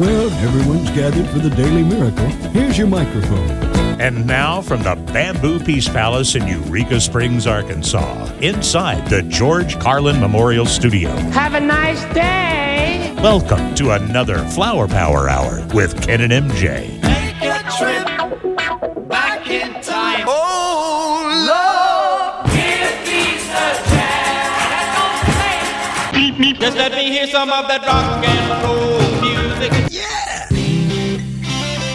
Well, everyone's gathered for the Daily Miracle. Here's your microphone. And now from the Bamboo Peace Palace in Eureka Springs, Arkansas, inside the George Carlin Memorial Studio. Have a nice day. Welcome to another Flower Power Hour with Ken and MJ. Take a trip back in time. Oh, Lord. Give me a chance. Just let me hear some of that rock and roll music.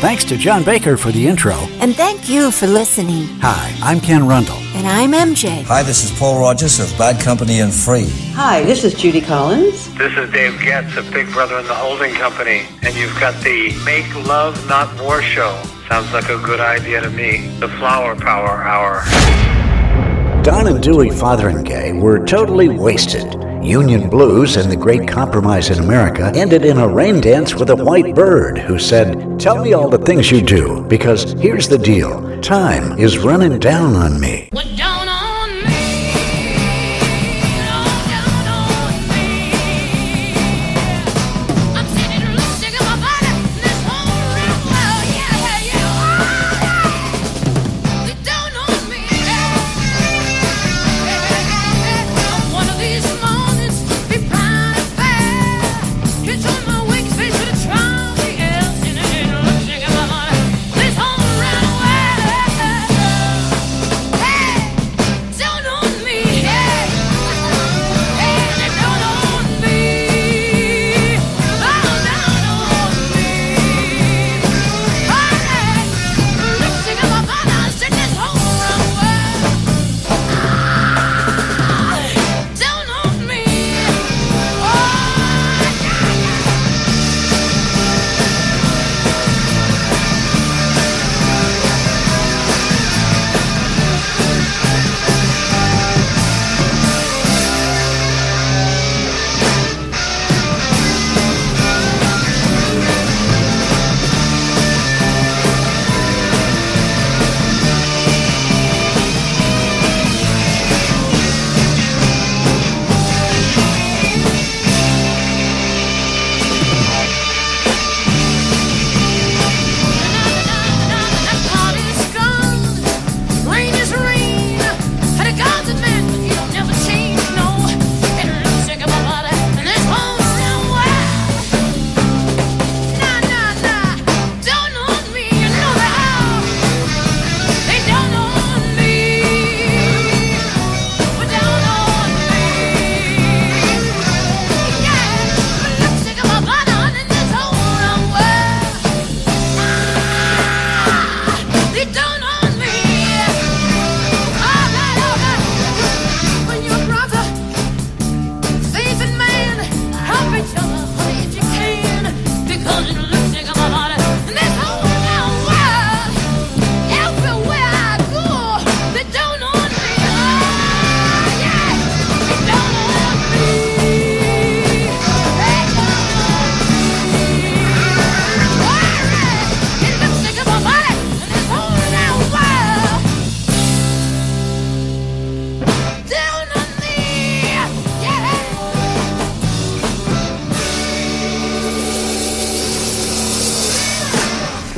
Thanks to John Baker for the intro. And thank you for listening. Hi, I'm Ken Rundle. And I'm MJ. Hi, this is Paul Rodgers of Bad Company and Free. Hi, this is Judy Collins. This is Dave Getz of Big Brother and the Holding Company, and you've got the Make Love Not War show. Sounds like a good idea to me. The Flower Power Hour. Don and Dewey Fotheringay were totally wasted. Union Blues and the Great Compromise in America ended in a rain dance with a white bird who said, Tell me all the things you do, because here's the deal time is running down on me.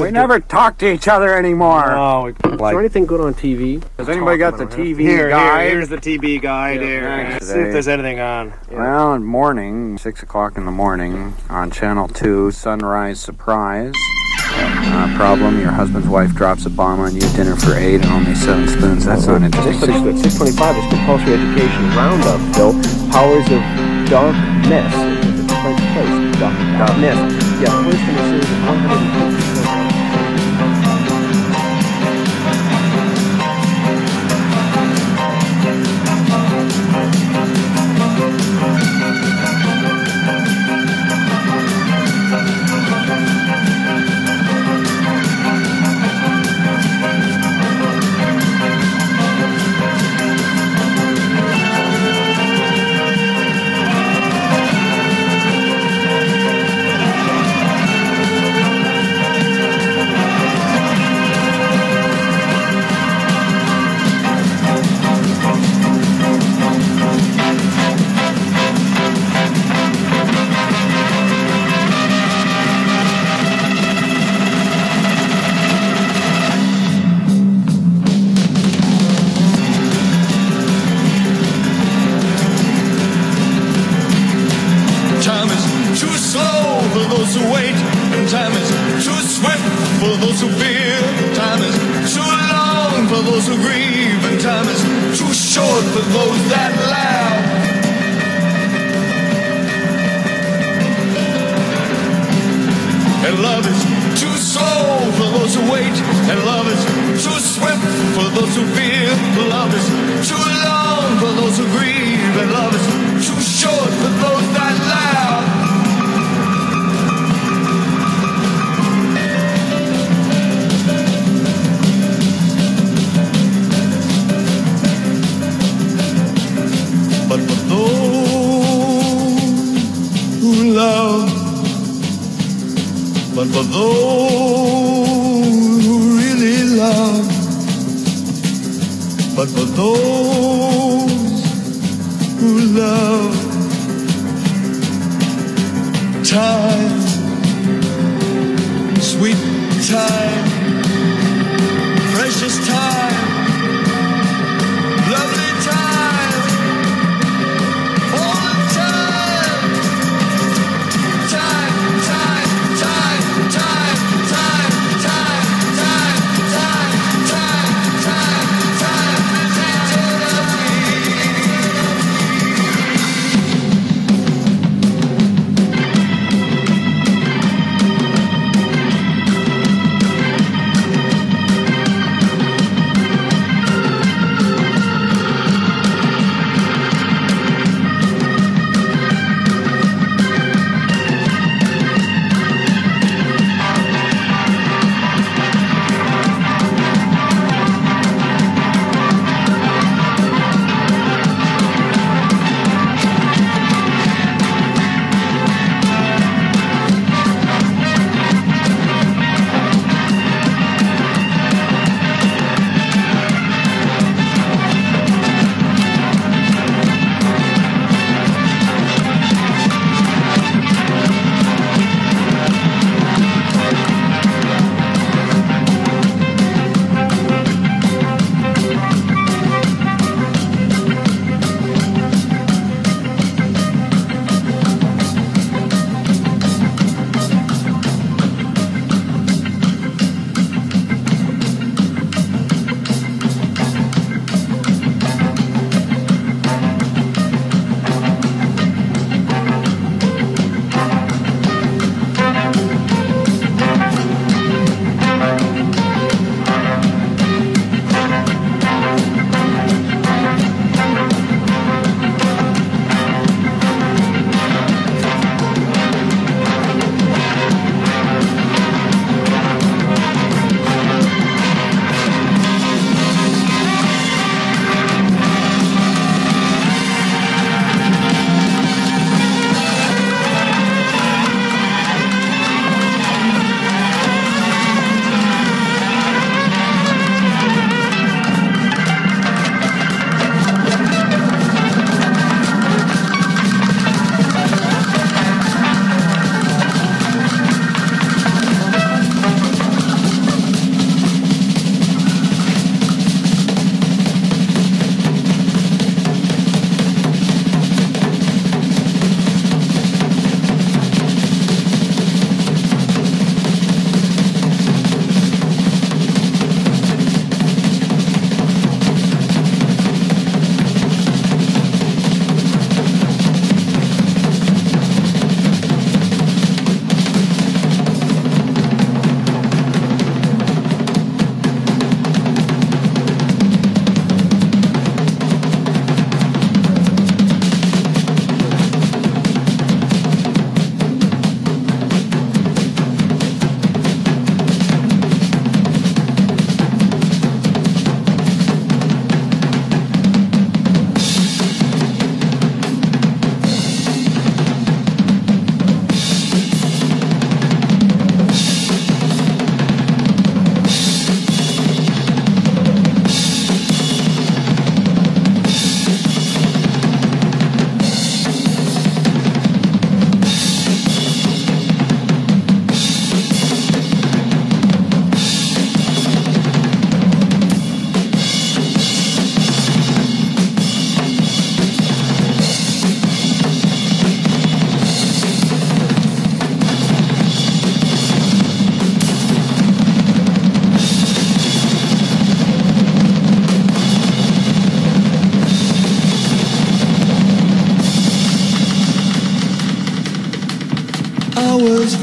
We never talk to each other anymore. Oh, Is there anything good on TV? Has anybody got the TV here, guide? here, here's the TV guide. Yeah, here. thanks. See if there's anything on. Well, in morning, six o'clock in the morning, on Channel Two, Sunrise Surprise. Uh, problem: Your husband's wife drops a bomb on you. Dinner for eight and only seven spoons. That's not interesting. 625 is compulsory education roundup, Bill. Powers of darkness. It's a French place. Dark, darkness. Yeah, first in a series of 150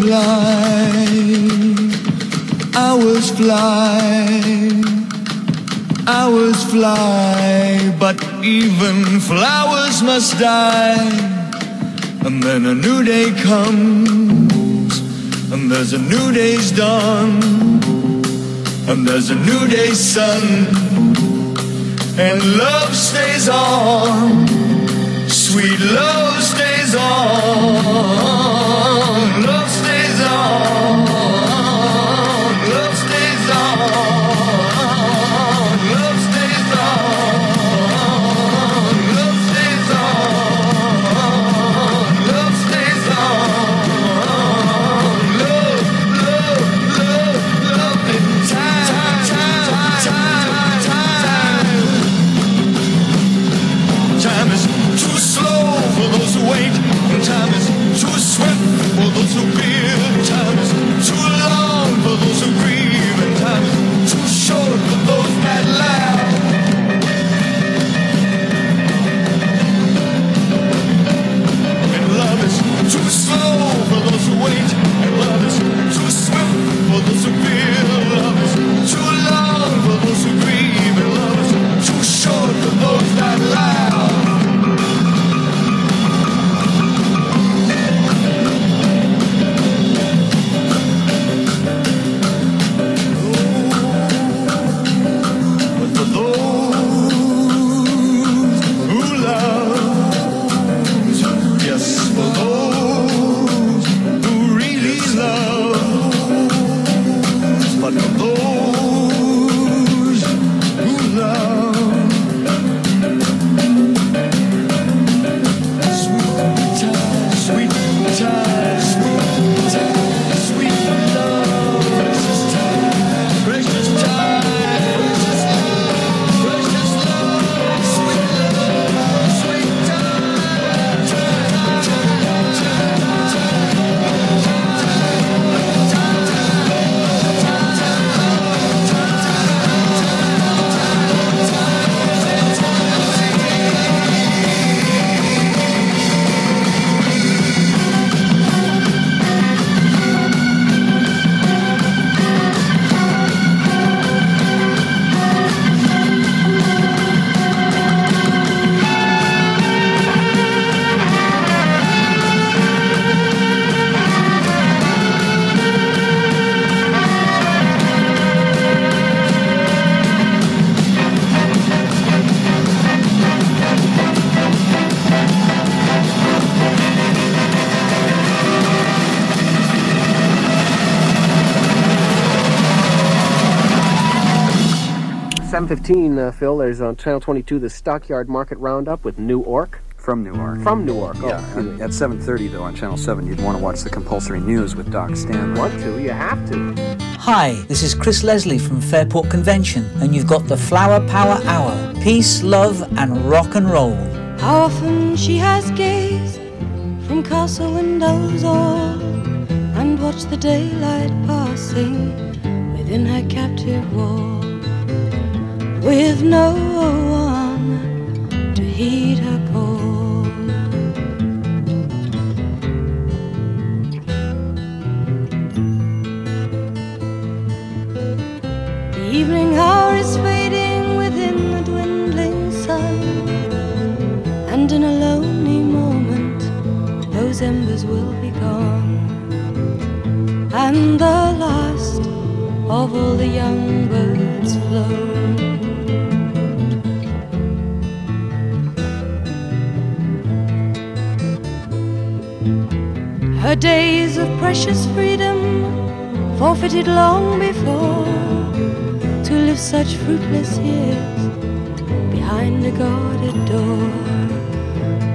Hours fly, hours fly, hours fly, but even flowers must die. And then a new day comes, and there's a new day's dawn, and there's a new day's sun, and love stays on, sweet love stays on. 15, uh, Phil, there's on Channel 22 the Stockyard Market Roundup with New Ork. From Newark. From Newark. Oh, yeah. Really? At 7:30 though on Channel 7, you'd want to watch the compulsory news with Doc Stanley. Want to? You have to. Hi, this is Chris Leslie from Fairport Convention, and you've got the Flower Power Hour: peace, love, and rock and roll. How often she has gazed from castle windows all, and watched the daylight passing within her captive wall with no one to heed her call. The evening hour is fading within the dwindling sun. And in a lonely moment, those embers will be gone. And the last of all the young birds flown. Her days of precious freedom forfeited long before to live such fruitless years behind a guarded door.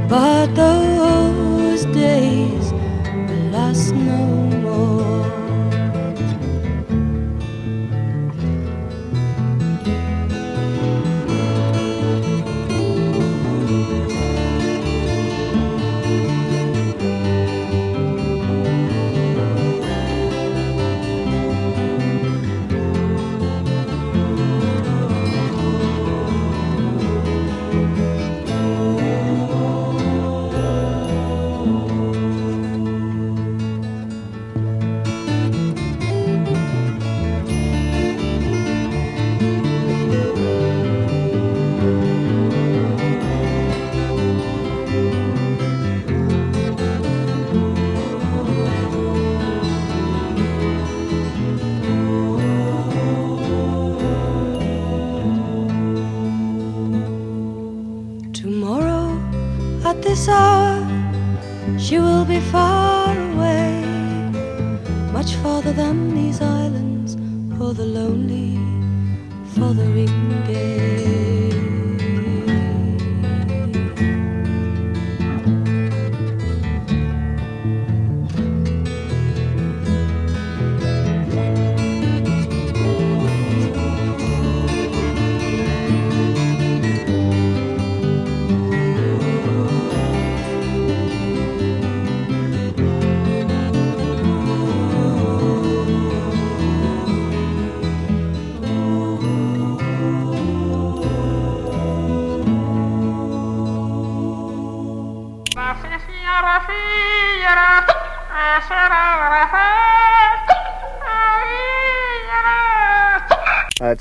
But those days will last no more.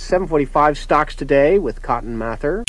7:45 stocks today with Cotton Mather.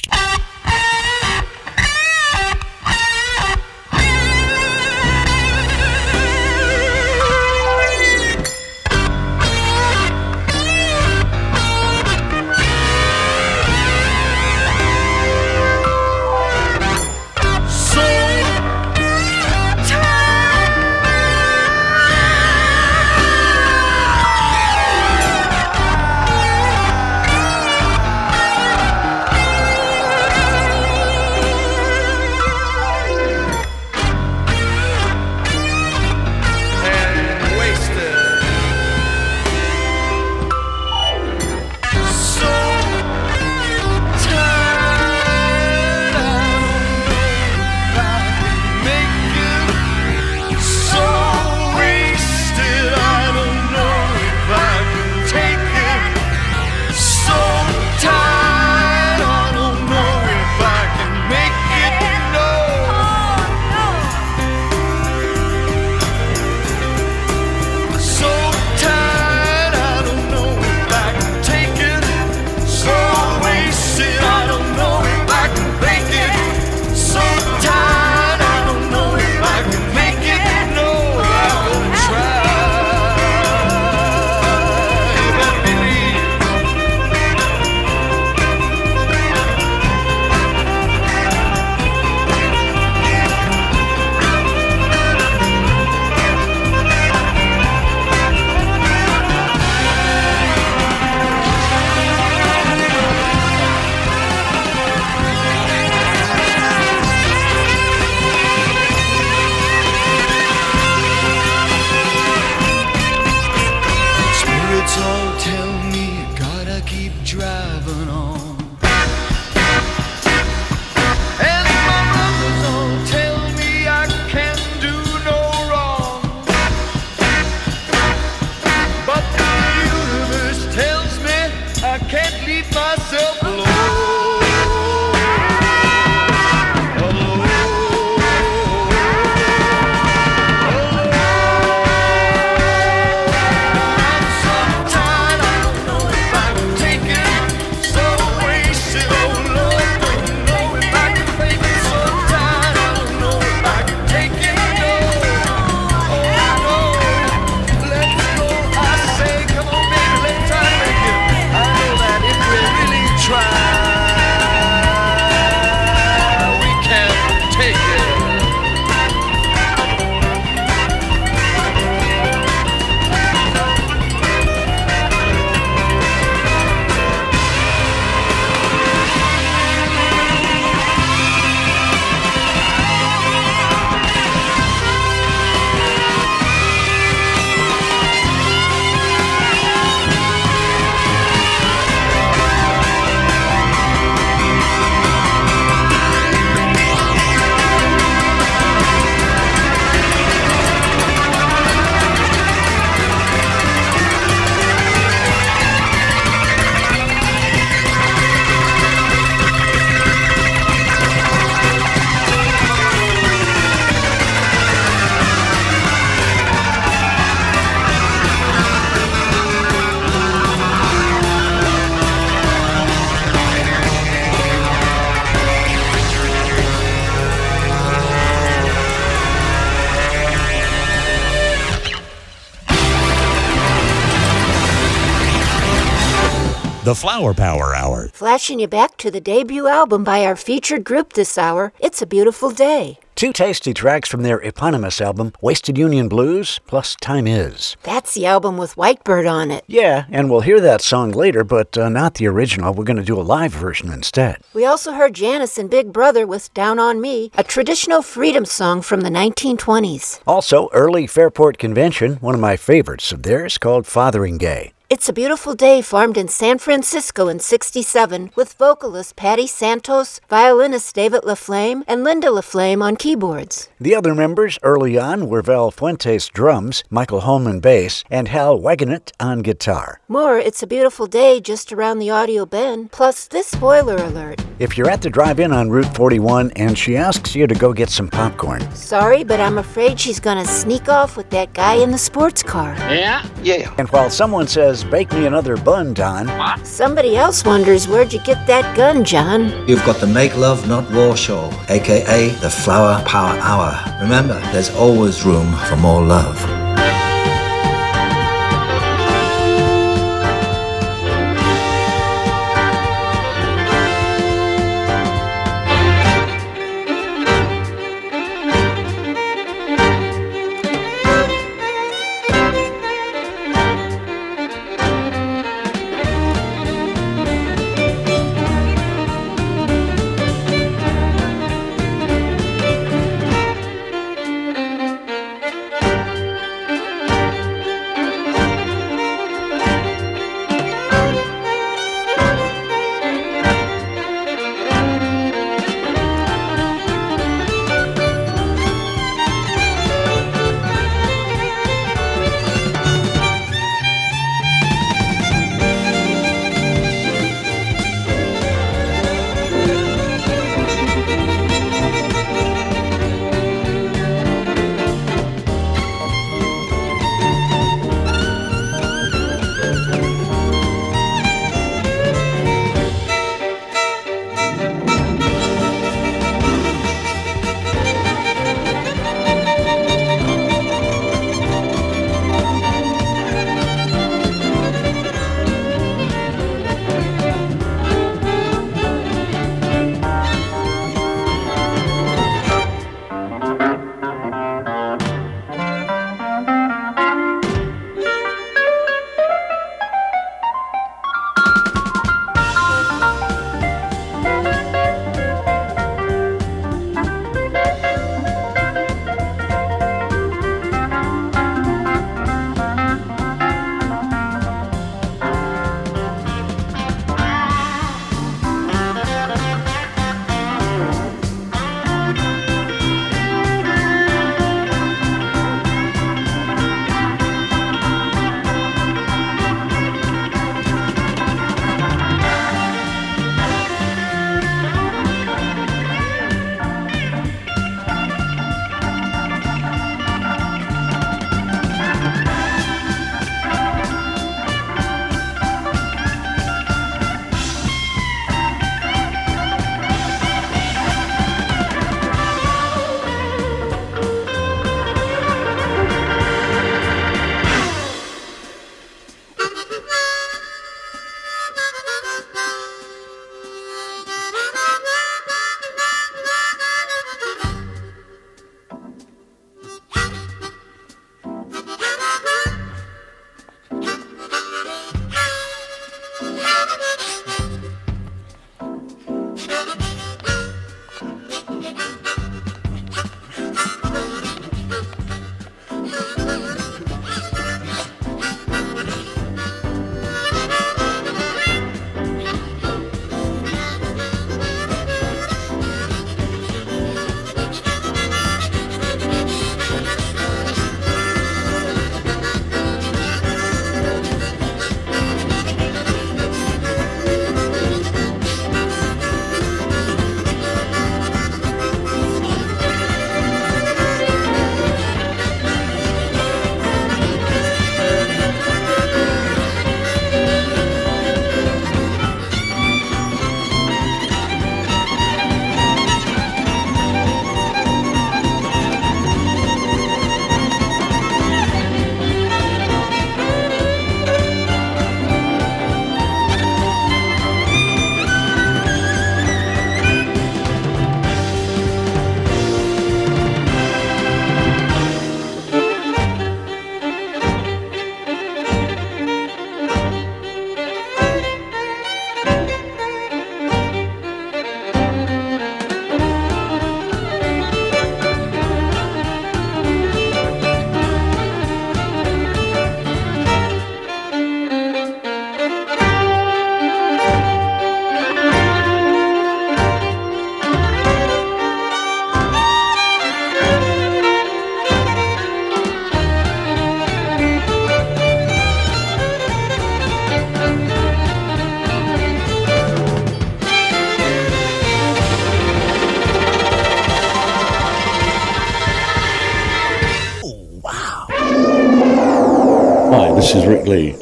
The Flower Power Hour. Flashing you back to the debut album by our featured group this hour, It's a Beautiful Day. Two tasty tracks from their eponymous album, Wasted Union Blues, plus Time Is. That's the album with Whitebird on it. Yeah, and we'll hear that song later, but uh, not the original. We're going to do a live version instead. We also heard Janis and Big Brother with Down on Me, a traditional freedom song from the 1920s. Also, early Fairport Convention, one of my favorites of theirs, called Fotheringay. It's a Beautiful Day formed in San Francisco in 67 with vocalist Pattie Santos, violinist David LaFlame, and Linda LaFlame on keyboards. The other members early on were Val Fuentes drums, Michael Holman bass, and Hal Wagenet on guitar. More It's a Beautiful Day just around the audio bend, plus this spoiler alert. If you're at the drive-in on Route 41 and she asks you to go get some popcorn, Sorry, but I'm afraid she's gonna sneak off with that guy in the sports car. Yeah? Yeah. And while someone says, bake me another bun, Don. What? Somebody else wonders where'd you get that gun, John? You've got the Make Love Not War show, aka the Flower Power Hour. Remember, there's always room for more love.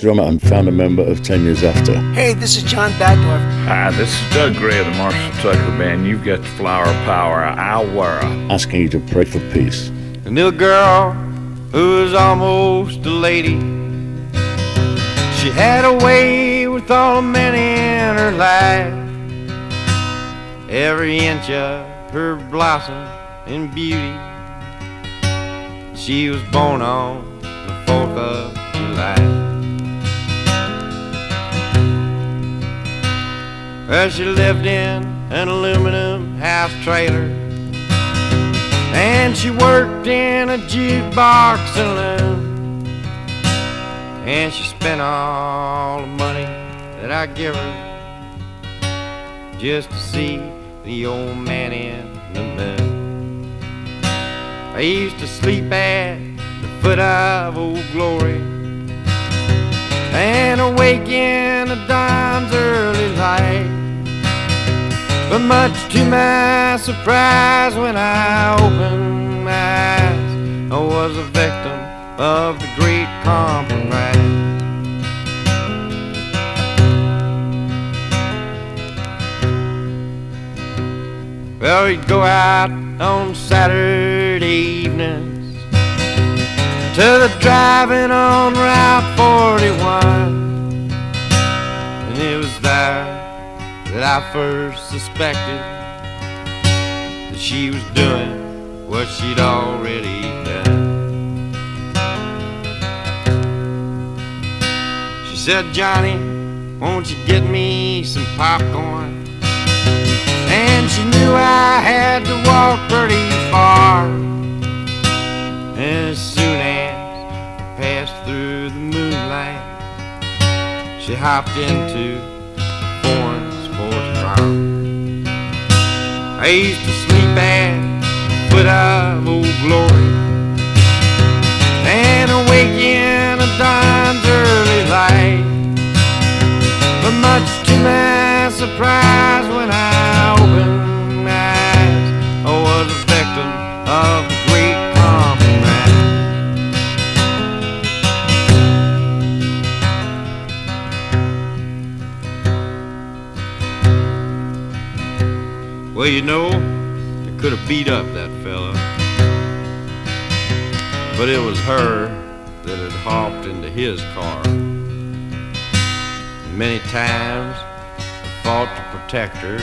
Drummer and founder member of 10 Years After. Hey, this is John Bagdorf. Hi, this is Doug Gray of the Marshall Tucker Band. You've got the Flower Power Hour. Asking you to pray for peace. A little girl who was almost a lady. She had a way with all the men in her life. Every inch of her blossom and beauty. She was born on the 4th of Well, she lived in an aluminum house trailer. And she worked in a jukebox saloon. And she spent all the money that I give her just to see the old man in the moon. I used to sleep at the foot of Old Glory and awake in the dawn's early light. But much to my surprise, when I opened my eyes, I was a victim of the great compromise. Well, we'd go out on Saturday evenings to the driving on Route 41. And it was there that I first suspected that she was doing what she'd already done. She said, Johnny, won't you get me some popcorn? And she knew I had to walk pretty far. As soon as I passed through the moonlight, she hopped into I used to sleep at the foot of Old Glory and awake in a dawn's early light. But much to my surprise, know, I could have beat up that fella, but it was her that had hopped into his car. Many times I fought to protect her,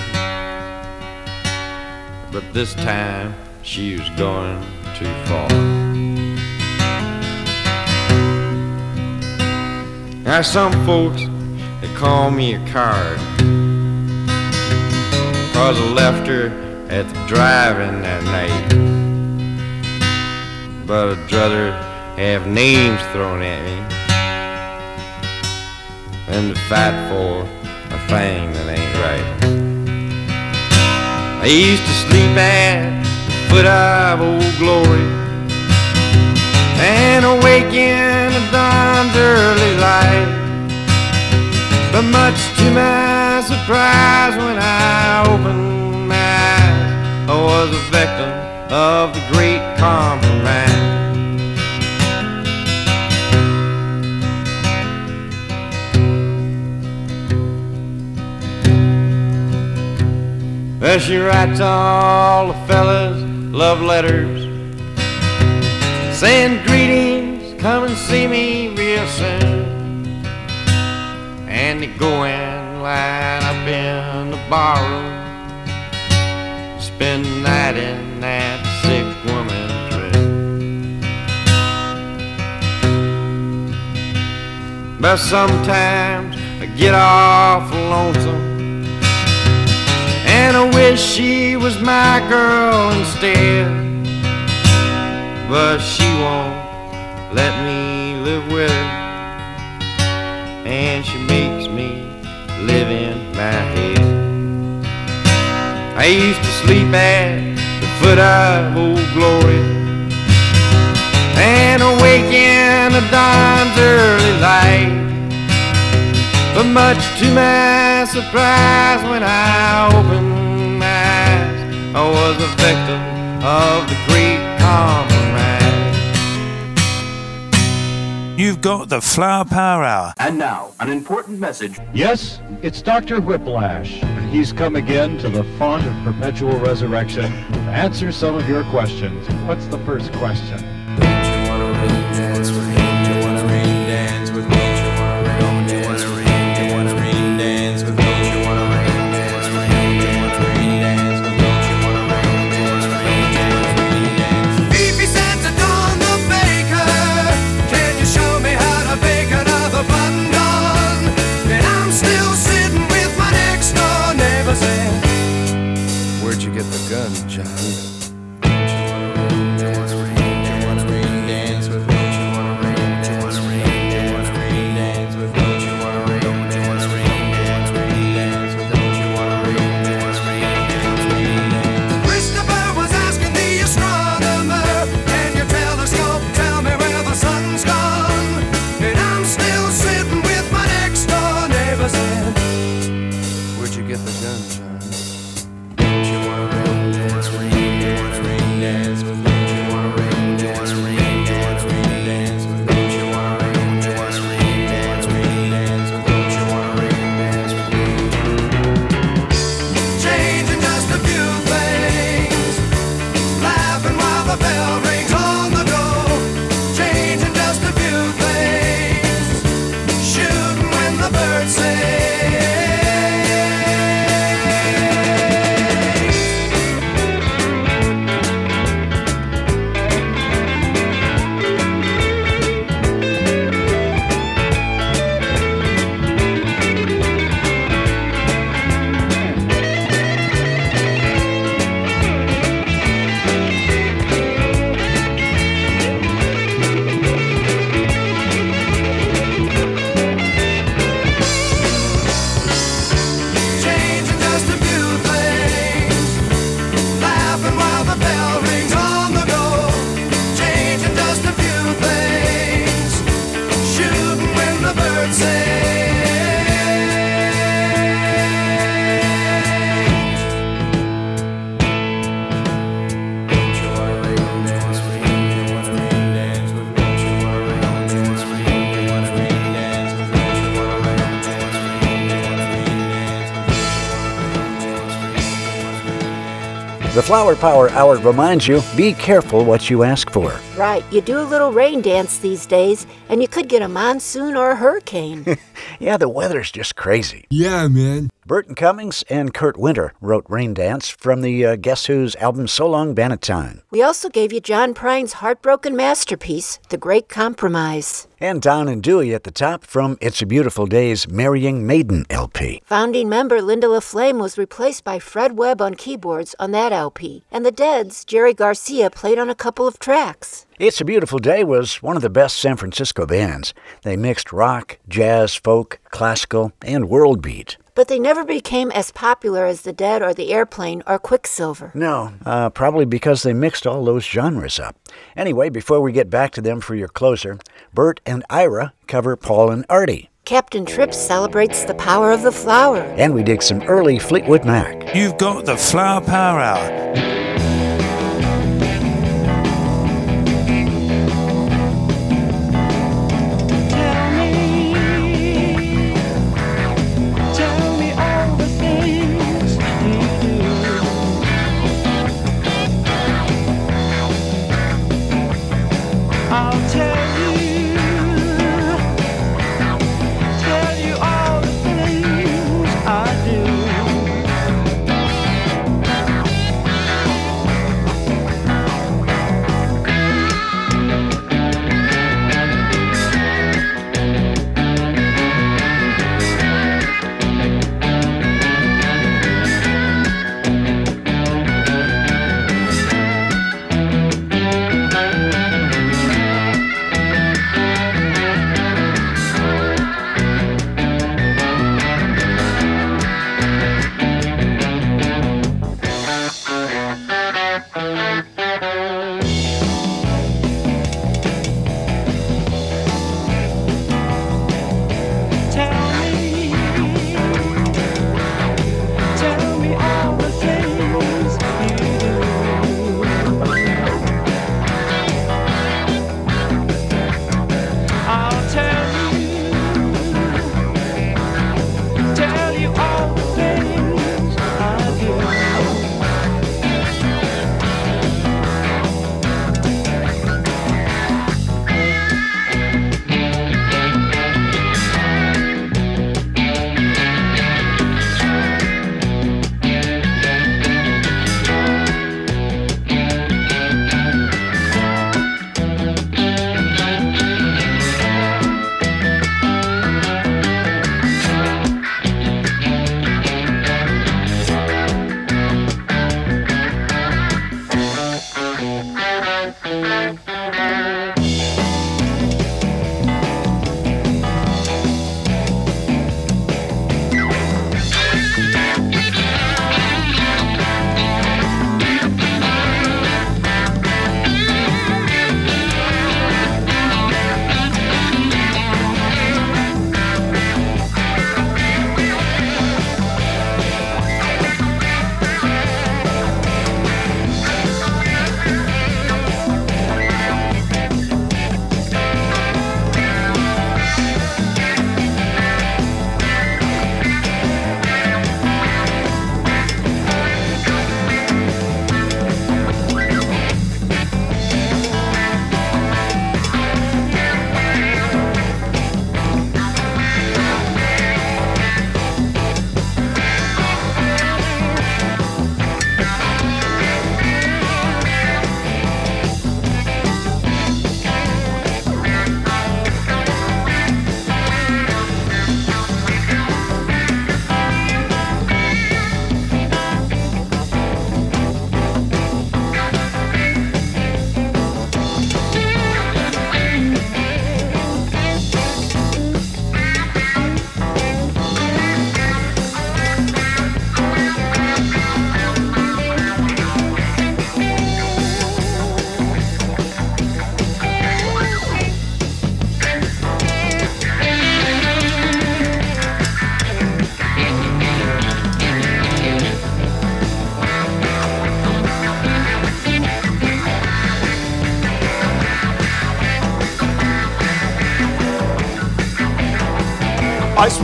but this time she was going too far. Now some folks they call me a coward Cause I left her at the drive-in that night. But I'd rather have names thrown at me. Than to fight for a thing that ain't right. I used to sleep at the foot of Old Glory. And awake in the dawn's early light. But much to my surprise, when I opened my eyes, I was a victim of the great compromise. Well, she writes all the fellas love letters, saying greetings, come and see me real soon. And they go and Sometimes I get awful lonesome. And I wish she was my girl instead. But she won't let me live with her. And she makes me live in my head. I used to sleep at the foot of Old Glory. And awake in the dawn's early light. But much to my surprise, when I opened my eyes, I was a victim of the great compromise. You've got the Flower Power Hour. And now, an important message. Yes, it's Dr. Whiplash. and He's come again to the font of perpetual resurrection to answer some of your questions. What's the first question? Flower Power Hour reminds you be careful what you ask for. Right, you do a little rain dance these days, and you could get a monsoon or a hurricane. Yeah, the weather's just crazy. Yeah, man. Burton Cummings and Kurt Winter wrote Rain Dance from the uh, Guess Who's album So Long Bannatyne. we also gave you John Prine's heartbroken masterpiece, The Great Compromise. And Don and Dewey at the top from It's a Beautiful Day's Marrying Maiden LP. Founding member Linda LaFlamme was replaced by Fred Webb on keyboards on that LP, and the Dead's Jerry Garcia played on a couple of tracks. It's a Beautiful Day was one of the best San Francisco bands. They mixed rock, jazz, folk, classical, and world beat. But they never became as popular as the Dead or the Airplane or Quicksilver. No, uh, probably because they mixed all those genres up. Anyway, before we get back to them for your closer, Bert and Ira cover Paul and Artie. Captain Tripp celebrates the power of the flower. And we dig some early Fleetwood Mac. You've got the Flower Power Hour.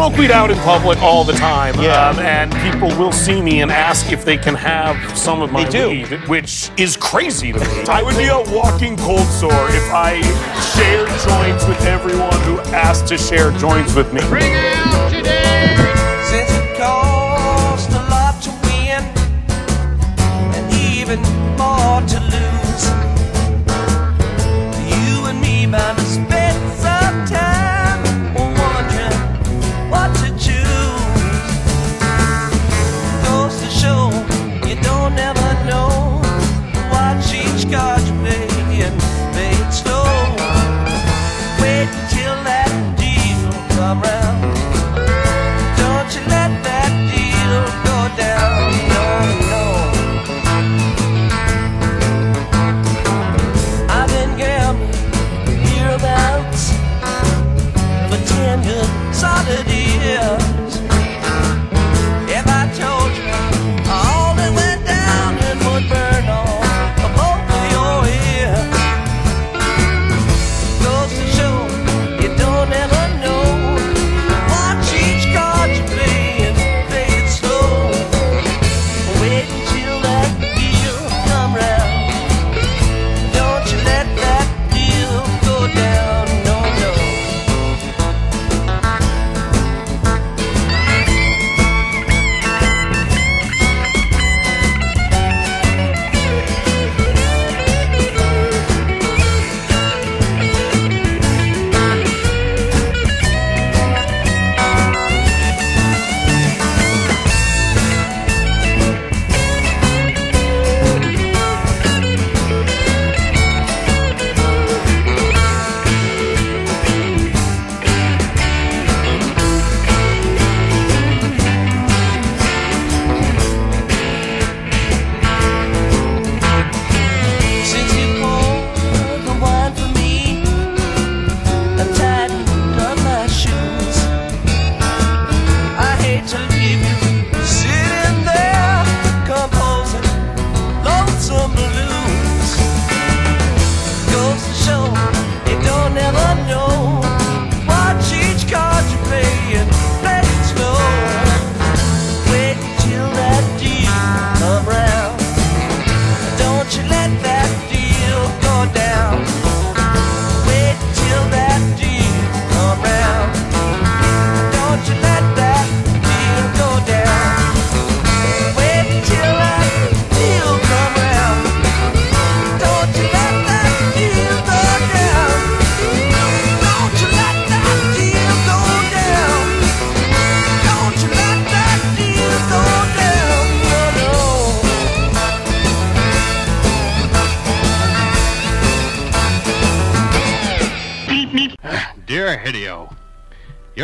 Smoke weed out in public all the time, um, and people will see me and ask if they can have some of my weed, which is crazy to me. I would be a walking cold sore if I shared joints with everyone who asked to share joints with me. Since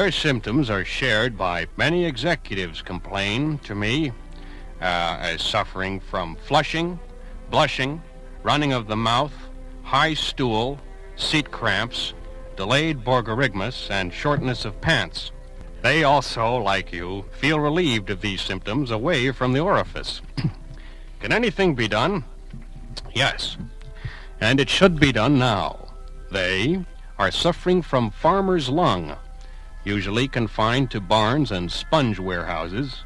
your symptoms are shared by many executives complain to me uh, as suffering from flushing, blushing, running of the mouth, high stool, seat cramps, delayed borborygmus, and shortness of pants. They also, like you, feel relieved of these symptoms away from the orifice. Can anything be done? Yes. And it should be done now. They are suffering from farmer's lung, usually confined to barns and sponge warehouses.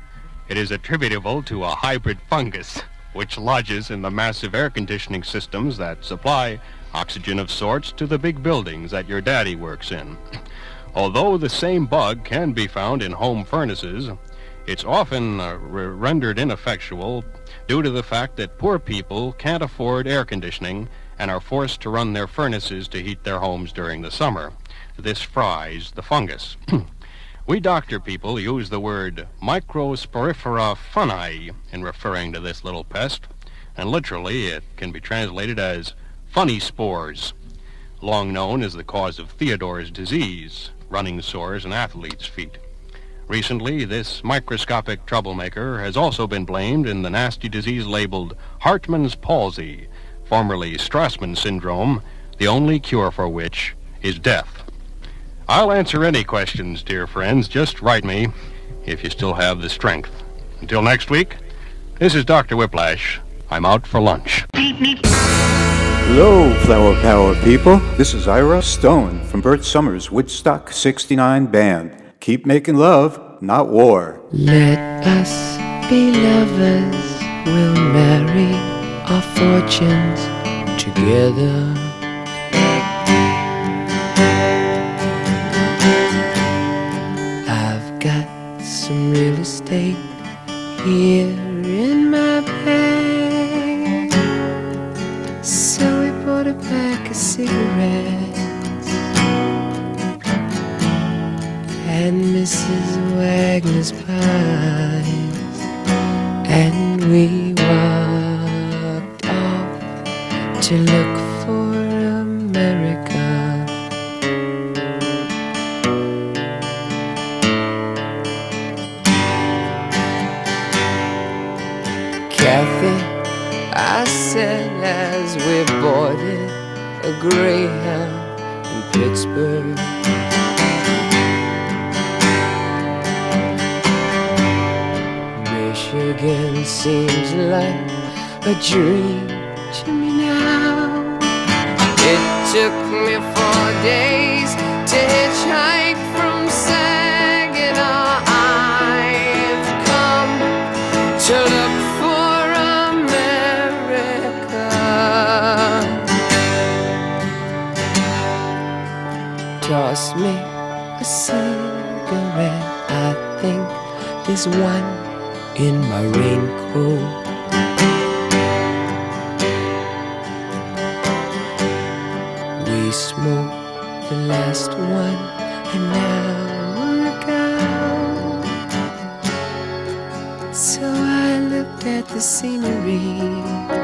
It is attributable to a hybrid fungus which lodges in the massive air conditioning systems that supply oxygen of sorts to the big buildings that your daddy works in. Although the same bug can be found in home furnaces, it's often uh, re- rendered ineffectual due to the fact that poor people can't afford air conditioning and are forced to run their furnaces to heat their homes during the summer. This fries the fungus. we doctor people use the word microsporifera funni in referring to this little pest, and literally it can be translated as funny spores, long known as the cause of Theodore's disease, running sores in athletes' feet. Recently, this microscopic troublemaker has also been blamed in the nasty disease labeled Hartman's palsy, formerly Strassman syndrome, the only cure for which is death. I'll answer any questions, dear friends. Just write me if you still have the strength. Until next week, this is Dr. Whiplash. I'm out for lunch. Hello, Flower Power people. This is Ira Stone from Bert Sommer's Woodstock 69 Band. keep making love, not war. Let us be lovers, we'll marry our fortunes together. Real estate here in my bag. So we bought a pack of cigarettes. And Mrs. Wagner's pies. And we walked off to look a Greyhound in Pittsburgh. Michigan seems like a dream to me now. It took me four days to hitchhike Toss me a cigarette. I think there's one in my raincoat. We smoked the last one an hour ago. So I looked at the scenery.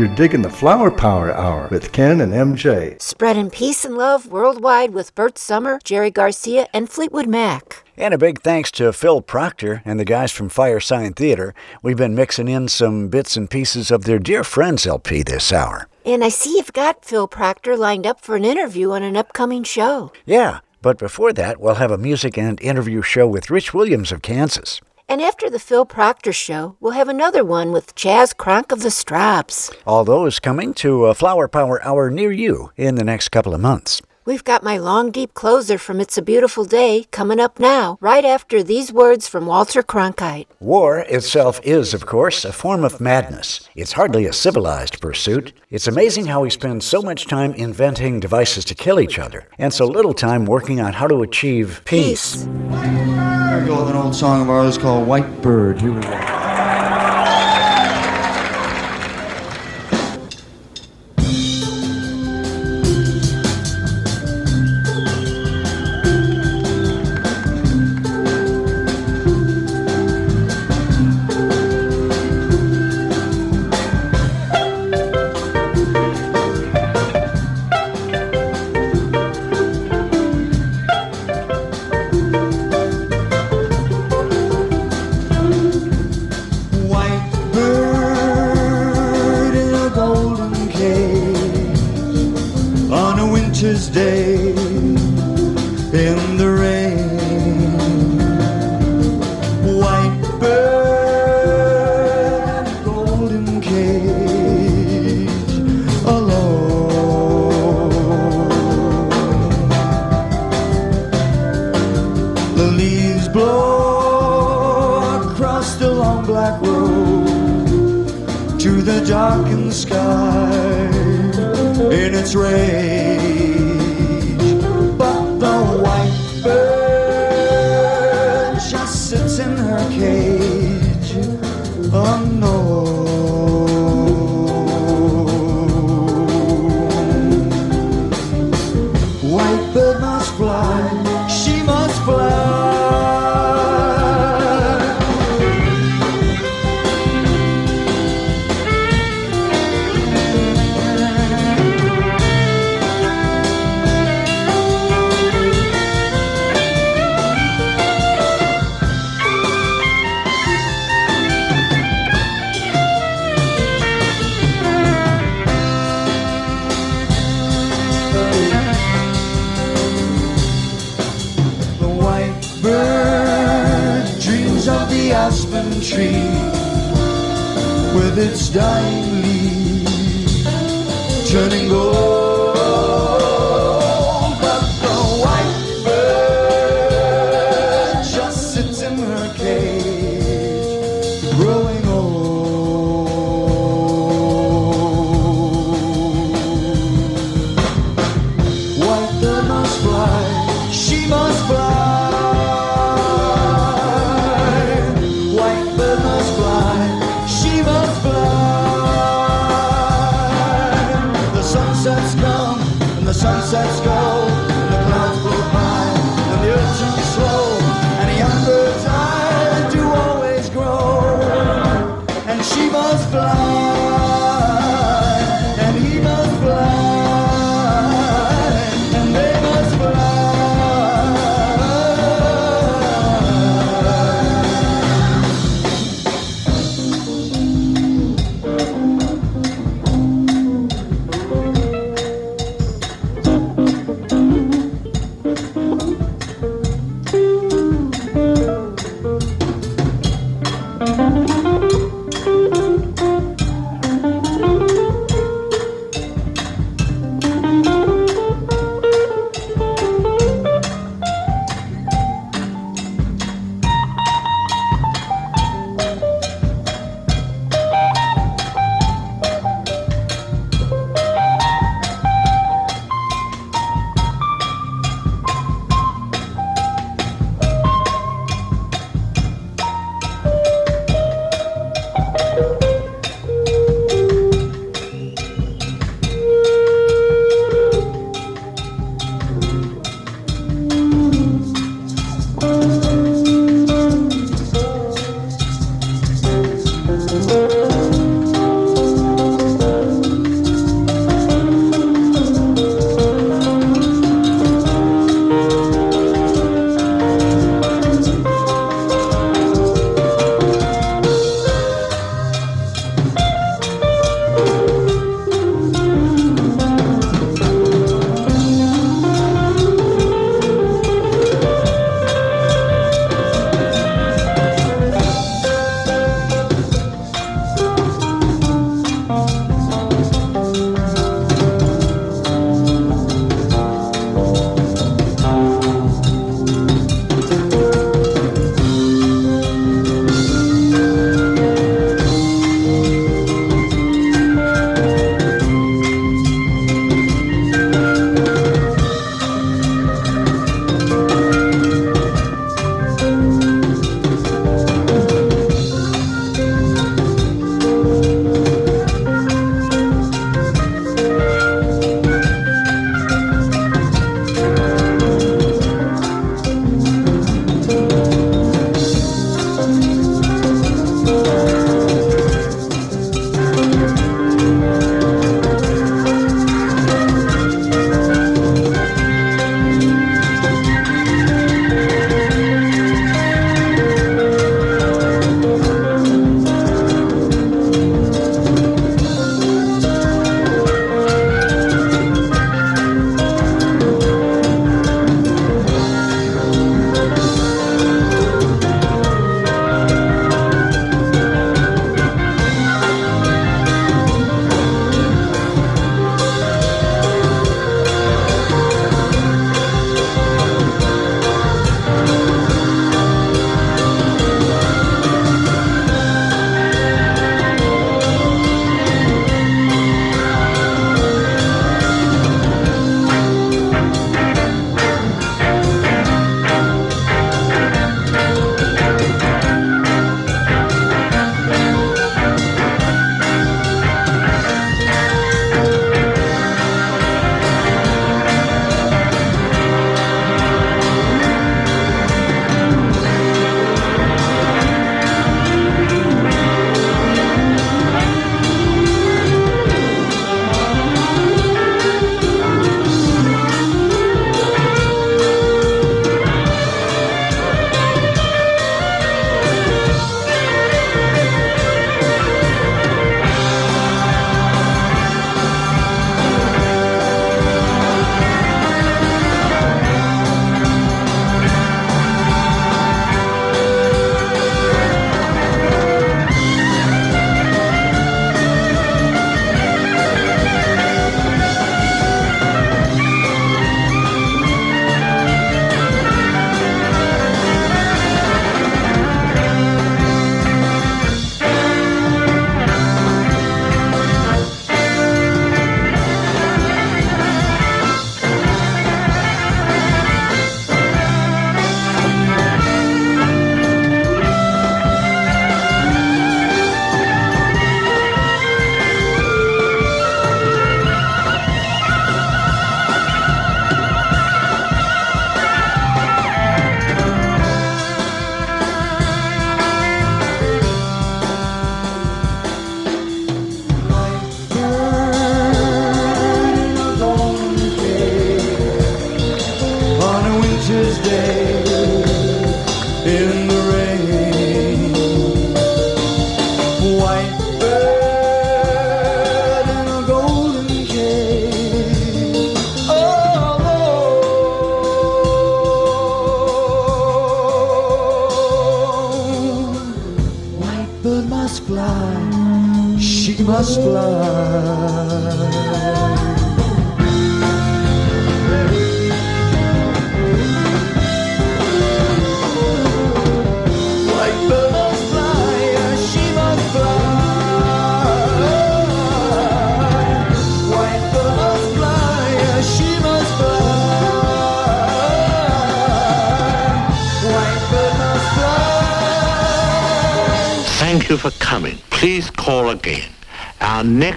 You're digging the Flower Power Hour with Ken and MJ. Spreading peace and love worldwide with Bert Sommer, Jerry Garcia, and Fleetwood Mac. And a big thanks to Phil Proctor and the guys from Firesign Theatre. We've been mixing in some bits and pieces of their Dear Friends LP this hour. And I see you've got Phil Proctor lined up for an interview on an upcoming show. Yeah, but before that, we'll have a music and interview show with Rich Williams of Kansas. And after the Phil Proctor show, we'll have another one with Chas Cronk of the Strawbs. All those coming to a Flower Power Hour near you in the next couple of months. We've got my long, deep closer from It's a Beautiful Day coming up now, right after these words from Walter Cronkite. War itself is, of course, a form of madness. It's hardly a civilized pursuit. It's amazing how we spend so much time inventing devices to kill each other, and so little time working on how to achieve peace. Here we go with an old song of ours called White Bird. Here we go.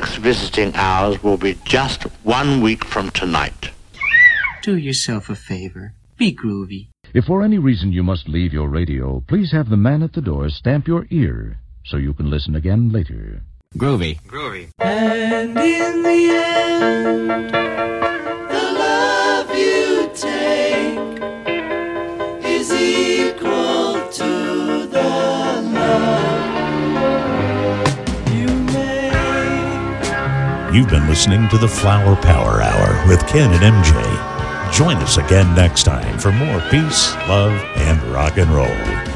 Next visiting hours will be just one week from tonight. Do yourself a favor. Be groovy. If for any reason you must leave your radio, please have the man at the door stamp your ear so you can listen again later. Groovy. Groovy. And in the end, You've been listening to the Flower Power Hour with Ken and MJ. Join us again next time for more peace, love, and rock and roll.